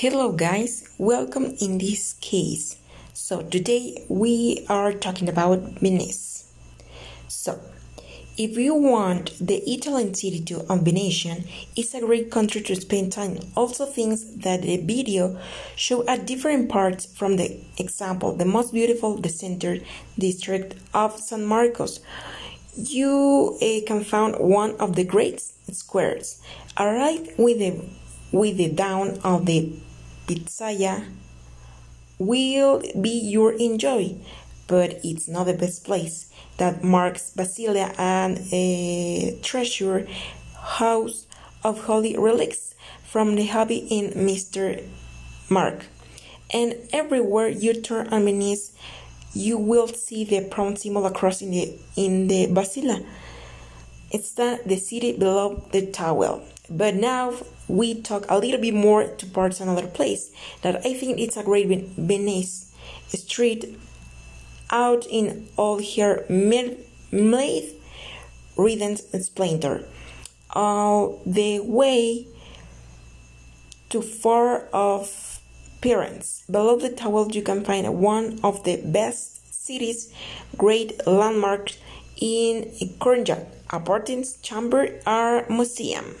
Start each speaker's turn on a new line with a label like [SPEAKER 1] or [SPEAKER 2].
[SPEAKER 1] Hello guys, welcome in this case. So today we are talking about Venice. So if you want the Italian city to Venetian, it's a great country to spend time. Also things that the video show at different parts from the example, the most beautiful, the center district of San Marcos. You uh, can find one of the great squares. Arrive with the with the down of the Pizzaya will be your enjoy, but it's not the best place. That marks Basilica and a treasure house of holy relics from the hobby in Mr. Mark. And everywhere you turn on Venice, you will see the prawn symbol across in the in the Basilica. It's the, the city below the tower. But now we talk a little bit more to parts another place that I think it's a great Venice street out in all her made rhythm splendor. All the way to far of parents. Below the tower you can find one of the best cities, great landmarks in Coringa, Apartments, Chamber, or Museum.